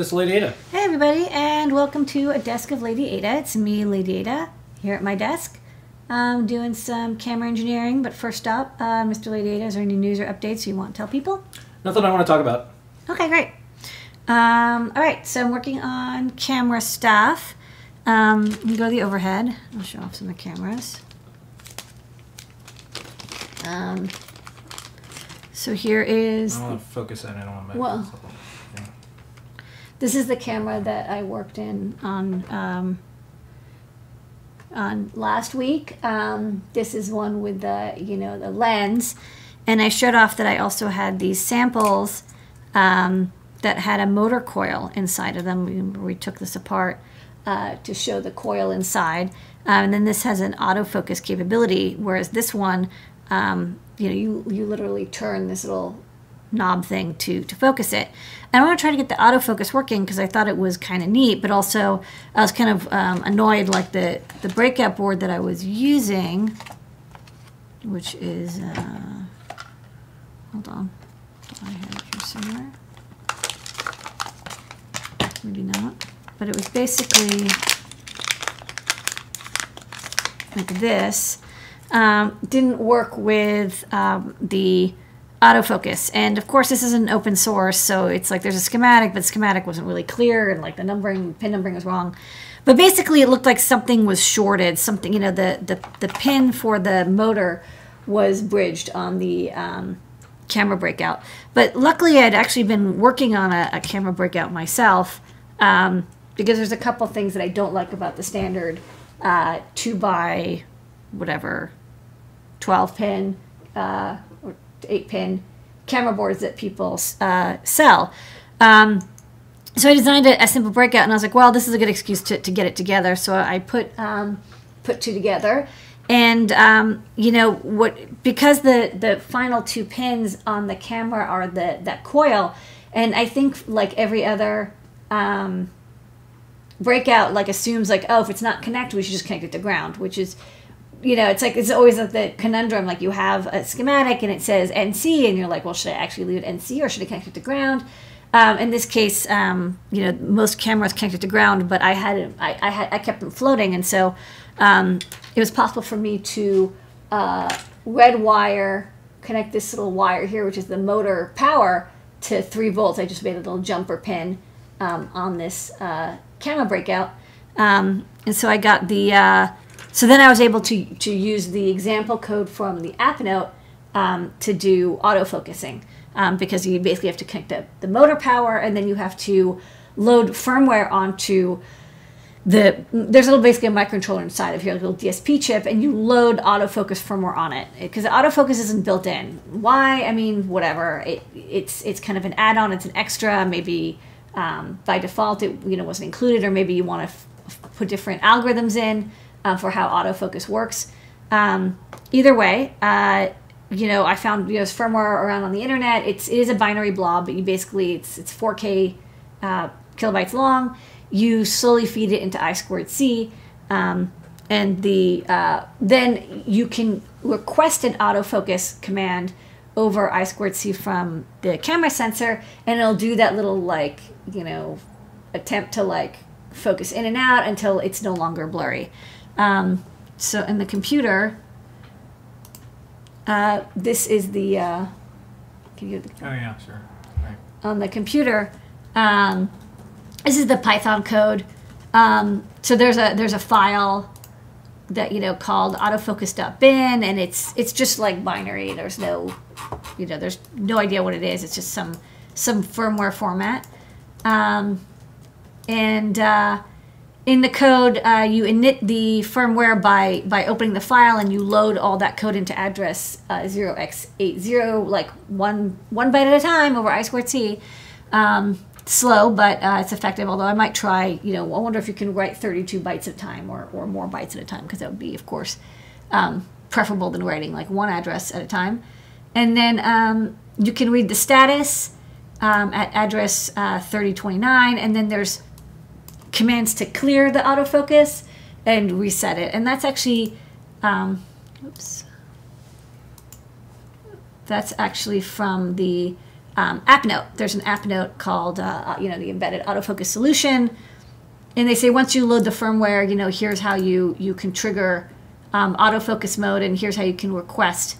This is Lady Ada. Hey everybody, and welcome to a desk of Lady Ada. It's me, Lady Ada, here at my desk. I'm doing some camera engineering, but first up, uh, Mr. Lady Ada, is there any news or updates you want to tell people? Nothing I want to talk about. Okay, great. Um, all right, so I'm working on camera stuff. Um, let me go to the overhead. I'll show off some of the cameras. Um, so here is I don't want to focus in. I don't want to. Well- This is the camera that I worked in on um, on last week. Um, this is one with the you know the lens, and I showed off that I also had these samples um, that had a motor coil inside of them. We, we took this apart uh, to show the coil inside, um, and then this has an autofocus capability, whereas this one, um, you know, you you literally turn this little knob thing to to focus it. And I want to try to get the autofocus working because I thought it was kind of neat, but also I was kind of um, annoyed like the the breakout board that I was using, which is uh, hold on, I have it here somewhere. Maybe not, but it was basically like this. Um, didn't work with um, the autofocus. And of course, this is an open source, so it's like there's a schematic, but schematic wasn't really clear, and like the numbering, pin numbering was wrong. But basically, it looked like something was shorted. Something, you know, the the, the pin for the motor was bridged on the um, camera breakout. But luckily, I'd actually been working on a, a camera breakout myself um, because there's a couple things that I don't like about the standard uh, two by whatever 12 pin uh, 8 pin camera boards that people uh, sell. Um, so I designed a, a, simple breakout, and I was like, "Well, this is a good excuse to, to get it together." So I put um, put two together, and um, you know what? Because the the final two pins on the camera are the that coil, and I think like every other um, breakout, like assumes like, oh, if it's not connected, we should just connect it to ground, which is you know, it's like it's always like the conundrum. Like you have a schematic and it says NC, and you're like, well, should I actually leave it NC or should I connect it to ground? Um, in this case, um, you know, most cameras connected to ground, but I had I, I had I kept them floating, and so um, it was possible for me to uh, red wire connect this little wire here, which is the motor power, to three volts. I just made a little jumper pin um, on this uh, camera breakout, um, and so I got the uh, so then I was able to, to use the example code from the app note um, to do autofocusing um, because you basically have to connect the, the motor power and then you have to load firmware onto the there's a little basically a microcontroller inside of here, a little DSP chip, and you load autofocus firmware on it because autofocus isn't built in. Why? I mean, whatever. It, it's it's kind of an add-on. It's an extra. Maybe um, by default it you know wasn't included, or maybe you want to put different algorithms in uh, for how autofocus works. Um, either way, uh, you know, I found you know firmware around on the internet. It's it is a binary blob, but you basically it's it's 4K uh, kilobytes long. You slowly feed it into I squared C, um, and the uh, then you can request an autofocus command over I squared C from the camera sensor, and it'll do that little like you know attempt to like focus in and out until it's no longer blurry. Um, so in the computer, uh, this is the. Uh, can you the, oh yeah, sure. Right. On the computer, um, this is the Python code. Um, so there's a there's a file that you know called autofocus.bin, and it's it's just like binary. There's no, you know, there's no idea what it is. It's just some some firmware format, um, and uh, in the code, uh, you init the firmware by by opening the file, and you load all that code into address uh, 0x80, like one one byte at a time over I squared C. Um, slow, but uh, it's effective. Although I might try, you know, I wonder if you can write 32 bytes at a time or, or more bytes at a time, because that would be, of course, um, preferable than writing like one address at a time. And then um, you can read the status um, at address uh, 3029, and then there's commands to clear the autofocus and reset it. And that's actually, um, oops, that's actually from the um, app note. There's an app note called, uh, you know, the embedded autofocus solution. And they say once you load the firmware, you know, here's how you, you can trigger um, autofocus mode and here's how you can request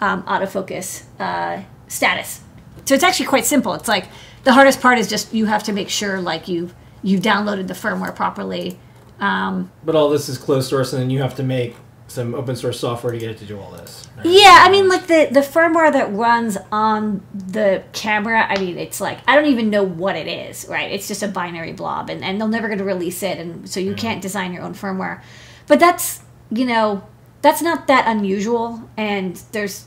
um, autofocus uh, status. So it's actually quite simple. It's like the hardest part is just you have to make sure like you've, you've downloaded the firmware properly. Um, but all this is closed source and then you have to make some open source software to get it to do all this. Right? Yeah, I mean, like the the firmware that runs on the camera. I mean, it's like I don't even know what it is. Right? It's just a binary blob, and and they're never going to release it, and so you yeah. can't design your own firmware. But that's you know that's not that unusual, and there's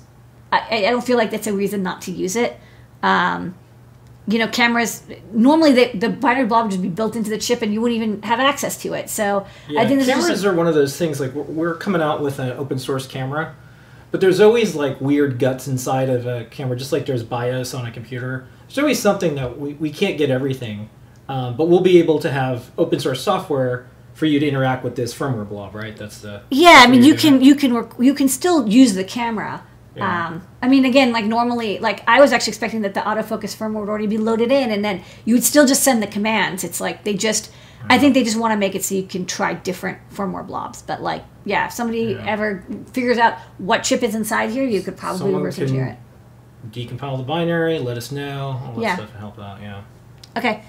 I, I don't feel like that's a reason not to use it. Um, you know, cameras normally they, the binary blob would just be built into the chip, and you wouldn't even have access to it. So yeah, I think cameras are one of those things. Like we're coming out with an open source camera, but there's always like weird guts inside of a camera, just like there's BIOS on a computer. There's always something that we, we can't get everything, um, but we'll be able to have open source software for you to interact with this firmware blob, right? That's the yeah. That's I mean, you can you can work, you can still use the camera yeah. Um, I mean, again, like normally, like I was actually expecting that the autofocus firmware would already be loaded in, and then you would still just send the commands. It's like they just, I uh-huh. think they just want to make it so you can try different firmware blobs. But like, yeah, if somebody yeah. ever figures out what chip is inside here, you could probably Someone reverse engineer it. Decompile the binary, let us know. All that yeah. stuff help out. Yeah. Okay.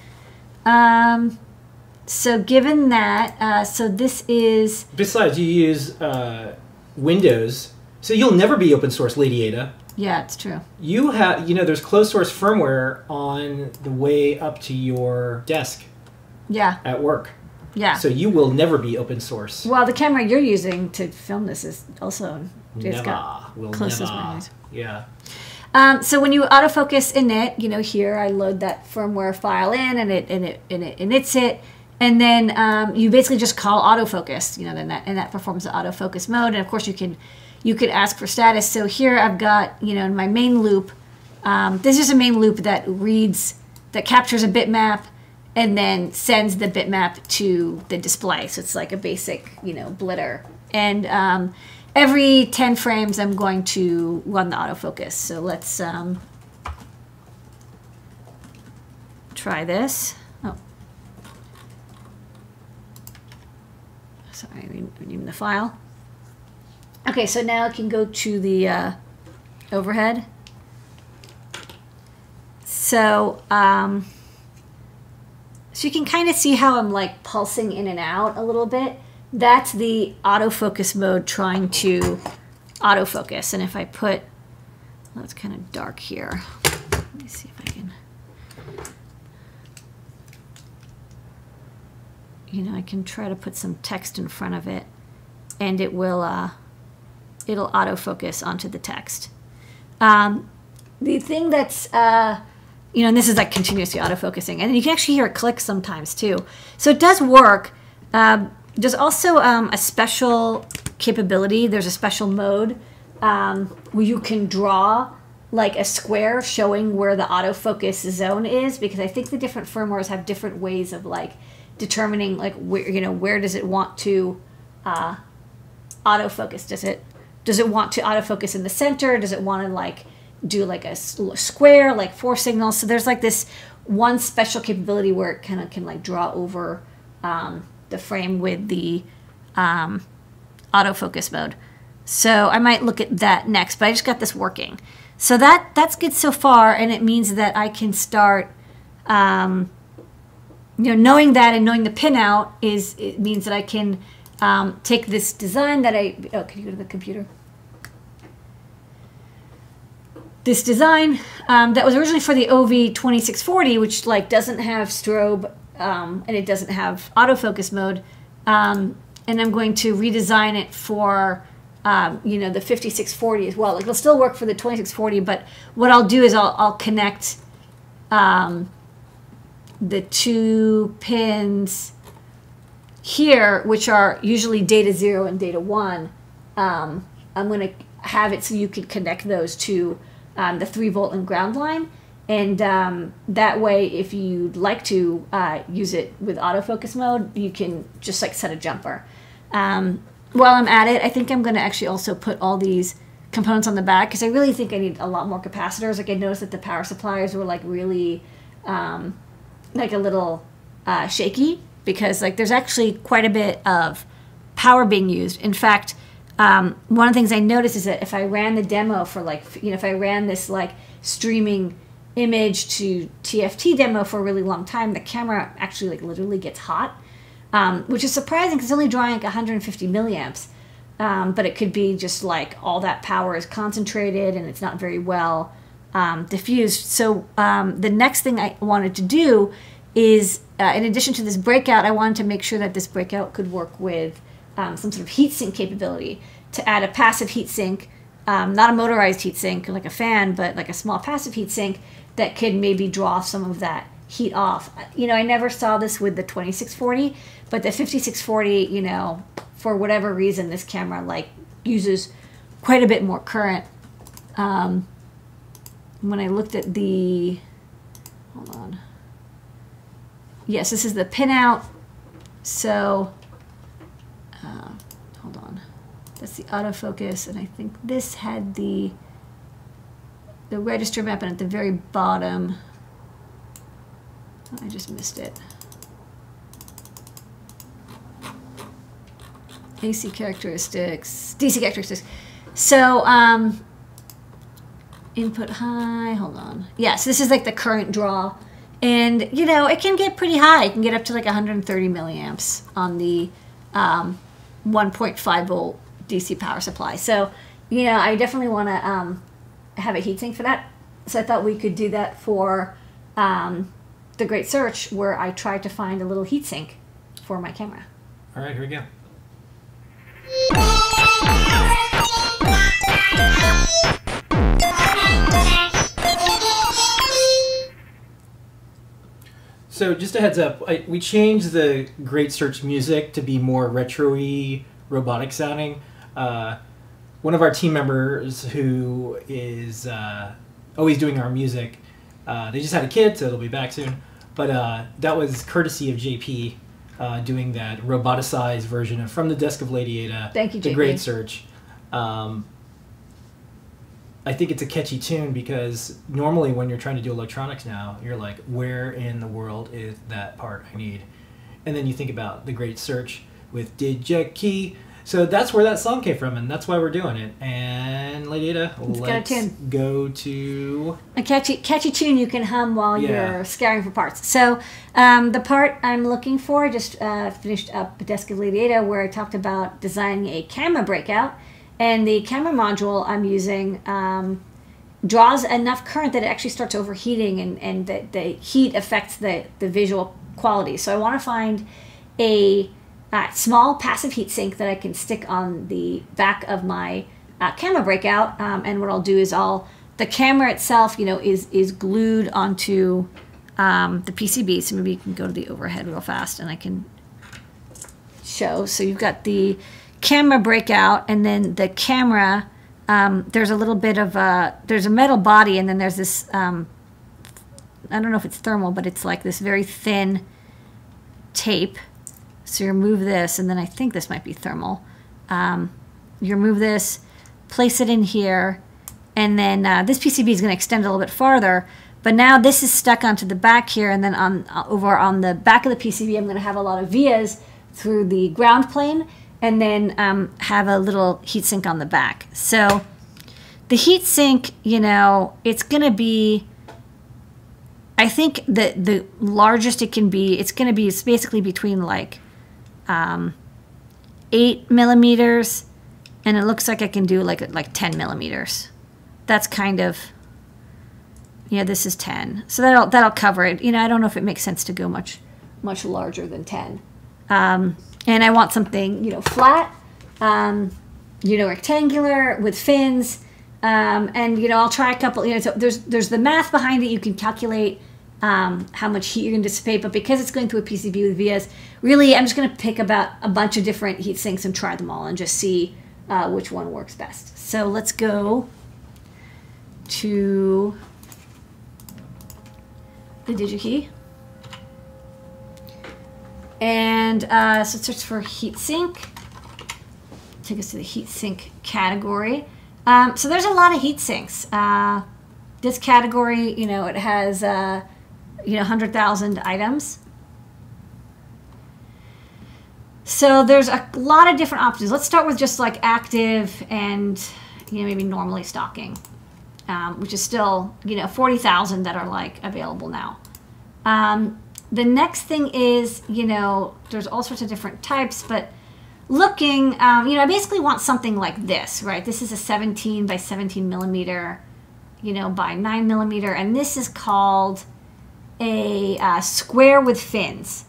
Um, so given that, uh, so this is. Besides, you use uh, Windows so you'll never be open source, Lady Ada. Yeah, it's true. You have, you know, there's closed source firmware on the way up to your desk. Yeah. At work. Yeah. So you will never be open source. Well, the camera you're using to film this is also never. got will closest never. Yeah. Um, so when you autofocus init, you know, here I load that firmware file in, and it and it and it inits it, and then um, you basically just call autofocus. You know, then that and that performs the autofocus mode, and of course you can you could ask for status. So here I've got, you know, in my main loop, um, this is a main loop that reads, that captures a bitmap and then sends the bitmap to the display. So it's like a basic, you know, blitter. And um, every 10 frames, I'm going to run the autofocus. So let's um, try this. Oh. Sorry, rename the file. Okay, so now I can go to the uh, overhead. So, um, so you can kind of see how I'm like pulsing in and out a little bit. That's the autofocus mode trying to autofocus. And if I put, well, it's kind of dark here. Let me see if I can, you know, I can try to put some text in front of it and it will, uh, it'll autofocus onto the text. Um, the thing that's, uh, you know, and this is like continuously autofocusing, and you can actually hear it click sometimes too. So it does work. Um, there's also um, a special capability. There's a special mode um, where you can draw like a square showing where the autofocus zone is because I think the different firmwares have different ways of like determining like where you know where does it want to uh, autofocus. Does it does it want to autofocus in the center? Does it want to like do like a square, like four signals? So there's like this one special capability where it kind of can like draw over um, the frame with the um, autofocus mode. So I might look at that next, but I just got this working. So that that's good so far, and it means that I can start, um, you know, knowing that and knowing the pinout is it means that I can um, take this design that I. Oh, can you go to the computer? this design um, that was originally for the OV2640, which like doesn't have strobe um, and it doesn't have autofocus mode. Um, and I'm going to redesign it for um, you know the 5640 as well. Like it'll still work for the 2640, but what I'll do is I'll, I'll connect um, the two pins here, which are usually data zero and data one. Um, I'm going to have it so you can connect those to um, the three volt and ground line. And um, that way, if you'd like to uh, use it with autofocus mode, you can just like set a jumper. Um, while I'm at it, I think I'm going to actually also put all these components on the back because I really think I need a lot more capacitors. Like I noticed that the power supplies were like really um, like a little uh, shaky because like there's actually quite a bit of power being used. In fact, um, one of the things I noticed is that if I ran the demo for like you know if I ran this like streaming image to TFT demo for a really long time, the camera actually like literally gets hot, um, which is surprising because it's only drawing like 150 milliamps. Um, but it could be just like all that power is concentrated and it's not very well um, diffused. So um, the next thing I wanted to do is, uh, in addition to this breakout, I wanted to make sure that this breakout could work with um, some sort of heat sink capability to add a passive heatsink, um, not a motorized heat sink like a fan, but like a small passive heat sink that could maybe draw some of that heat off. You know, I never saw this with the 2640, but the 5640, you know, for whatever reason, this camera like uses quite a bit more current. Um, when I looked at the, hold on. Yes, this is the pinout. So, uh, hold on. That's the autofocus, and I think this had the the register map, and at the very bottom, I just missed it. AC characteristics, DC characteristics. So, um, input high, hold on. Yes, this is like the current draw. And, you know, it can get pretty high. It can get up to like 130 milliamps on the um, 1.5 volt DC power supply. So, you know, I definitely want to um, have a heatsink for that. So I thought we could do that for um, the Great Search, where I tried to find a little heatsink for my camera. All right, here we go. So just a heads up, I, we changed the Great Search music to be more retro-y, robotic sounding. Uh, one of our team members who is uh, always doing our music, uh, they just had a kid, so it'll be back soon. But uh, that was courtesy of JP uh, doing that roboticized version of From the Desk of Lady Ada. Thank you, JP. The Great Search. Um, I think it's a catchy tune because normally when you're trying to do electronics now, you're like, where in the world is that part I need? And then you think about the Great Search with Did Ya Key. So that's where that song came from, and that's why we're doing it. And Lady Ada, let's go to. a catchy catchy tune you can hum while Yeah. you're scouring for parts. So um, the part I'm looking for, just uh, finished up Desk of Lady Ada where I talked about designing a camera breakout, and the camera module I'm using um, draws enough current that it actually starts overheating, and and the, the heat affects the the visual quality. So I want to find a uh, small passive heat sink that I can stick on the back of my uh, camera breakout. Um, and what I'll do is I'll the camera itself, you know, is is glued onto um, the PCB. So maybe you can go to the overhead real fast, and I can show. So you've got the camera breakout, and then the camera. Um, there's a little bit of a there's a metal body, and then there's this. Um, I don't know if it's thermal, but it's like this very thin tape. So you remove this, and then I think this might be thermal. Um, you remove this, place it in here, and then uh, this PCB is going to extend a little bit farther. But now this is stuck onto the back here, and then on uh, over on the back of the PCB, I'm going to have a lot of vias through the ground plane, and then um, have a little heatsink on the back. So the heatsink, you know, it's going to be I think the the largest it can be, it's going to be it's basically between like um, eight millimeters, and it looks like I can do like like ten millimeters. That's kind of yeah. This is ten, so that'll that'll cover it. You know, I don't know if it makes sense to go much much larger than ten. Um, and I want something you know flat, um, you know rectangular with fins. Um, and you know, I'll try a couple. You know, so there's there's the math behind it. You can calculate um, how much heat you're going to dissipate, but because it's going through a PCB with vias, really, I'm just going to pick about a bunch of different heat sinks and try them all and just see uh, which one works best. So let's go to the DigiKey. And uh, so search for heat sink. Take us to the heat sink category. Um, so there's a lot of heat sinks. Uh, this category, you know, it has uh, you know 100,000 items. So there's a lot of different options. Let's start with just like active and you know maybe normally stocking, um, which is still you know 40,000 that are like available now. Um, the next thing is you know there's all sorts of different types, but looking, um, you know, I basically want something like this, right? This is a 17 by 17 millimeter, you know, by 9 millimeter, and this is called a uh, square with fins.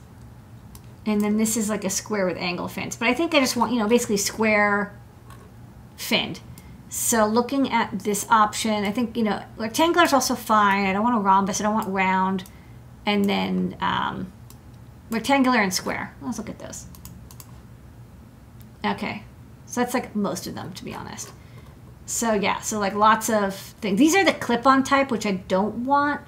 And then this is like a square with angle fins. But I think I just want, you know, basically square finned. So looking at this option, I think, you know, rectangular is also fine. I don't want a rhombus. I don't want round. And then um, rectangular and square. Let's look at those. Okay. So that's like most of them, to be honest. So yeah, so like lots of things. These are the clip-on type, which I don't want.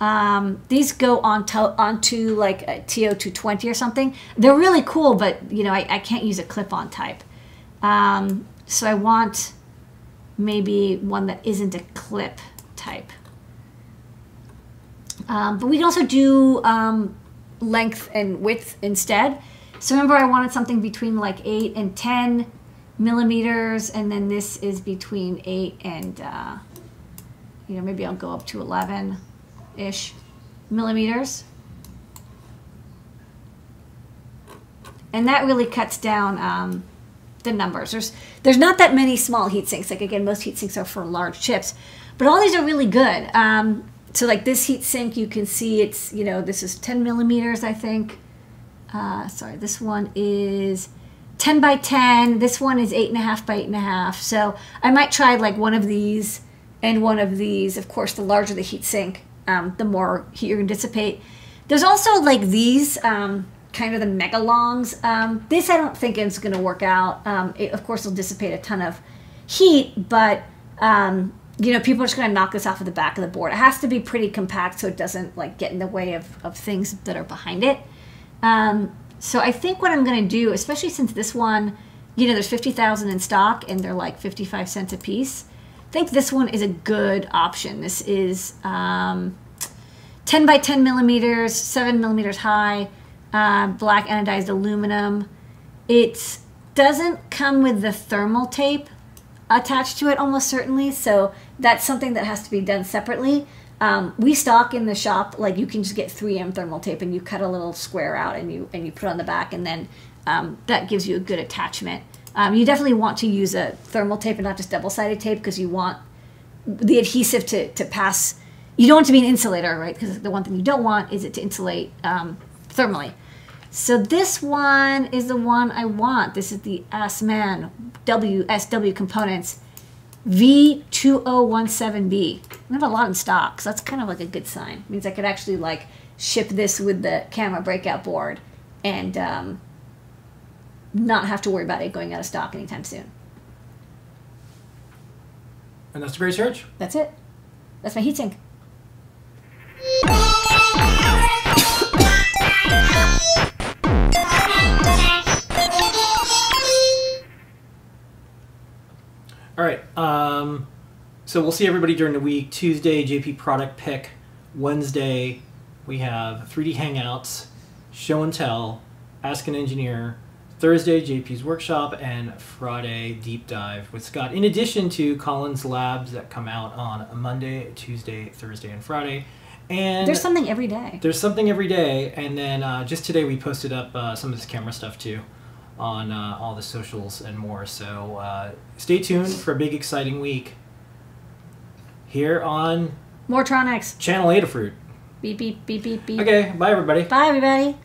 Um, these go on to, onto like a TO220 or something. They're really cool, but you know, I, I can't use a clip-on type. Um, so I want maybe one that isn't a clip type. Um, but we can also do um, length and width instead. So remember I wanted something between like 8 and 10 millimeters, and then this is between 8 and, uh, you know, maybe I'll go up to 11 ish millimeters. And that really cuts down um, the numbers. There's there's not that many small heat sinks. Like again, most heat sinks are for large chips, but all these are really good. Um, so like this heat sink, you can see it's you know this is 10 millimeters, I think. Uh, sorry, this one is 10 by 10. This one is 8.5 by 8.5. So I might try like one of these and one of these. Of course, the larger the heat sink, um, the more heat you're to dissipate. There's also like these, um, kind of the mega longs. Um, this I don't think is going to work out. Um, it, of course, will dissipate a ton of heat, but um, you know, people are just going to knock this off of the back of the board. It has to be pretty compact so it doesn't like get in the way of, of things that are behind it. Um, so I think what I'm going to do, especially since this one, you know, there's 50,000 in stock and they're like 55 cents a piece. I think this one is a good option. This is um, 10 by 10 millimeters, 7 millimeters high, uh, black anodized aluminum. It doesn't come with the thermal tape attached to it almost certainly, so that's something that has to be done separately. Um, we stock in the shop like you can just get 3M thermal tape and you cut a little square out and you and you put on the back and then um, that gives you a good attachment. Um, you definitely want to use a thermal tape and not just double sided tape because you want the adhesive to, to pass. You don't want to be an insulator, right? Because the one thing you don't want is it to insulate um, thermally. So this one is the one I want. This is the Assmann WSW components. V2017B. We have a lot in stock, so that's kind of like a good sign. It means I could actually like ship this with the camera breakout board and um, not have to worry about it going out of stock anytime soon. And that's the great search. That's it. That's my heatsink. All right. Um, so we'll see everybody during the week. Tuesday, JP product pick. Wednesday, we have 3D Hangouts, show and tell, ask an engineer. Thursday, JP's workshop, and Friday, deep dive with Scott. In addition to Collins Labs that come out on Monday, Tuesday, Thursday, and Friday. And There's something every day. there's something every day, and then uh, just today we posted up uh, some of this camera stuff too on uh, all the socials and more. So uh, stay tuned for a big, exciting week here on Moretronics. Channel Adafruit. Beep, beep, beep, beep, beep. Okay, bye everybody. Bye, everybody.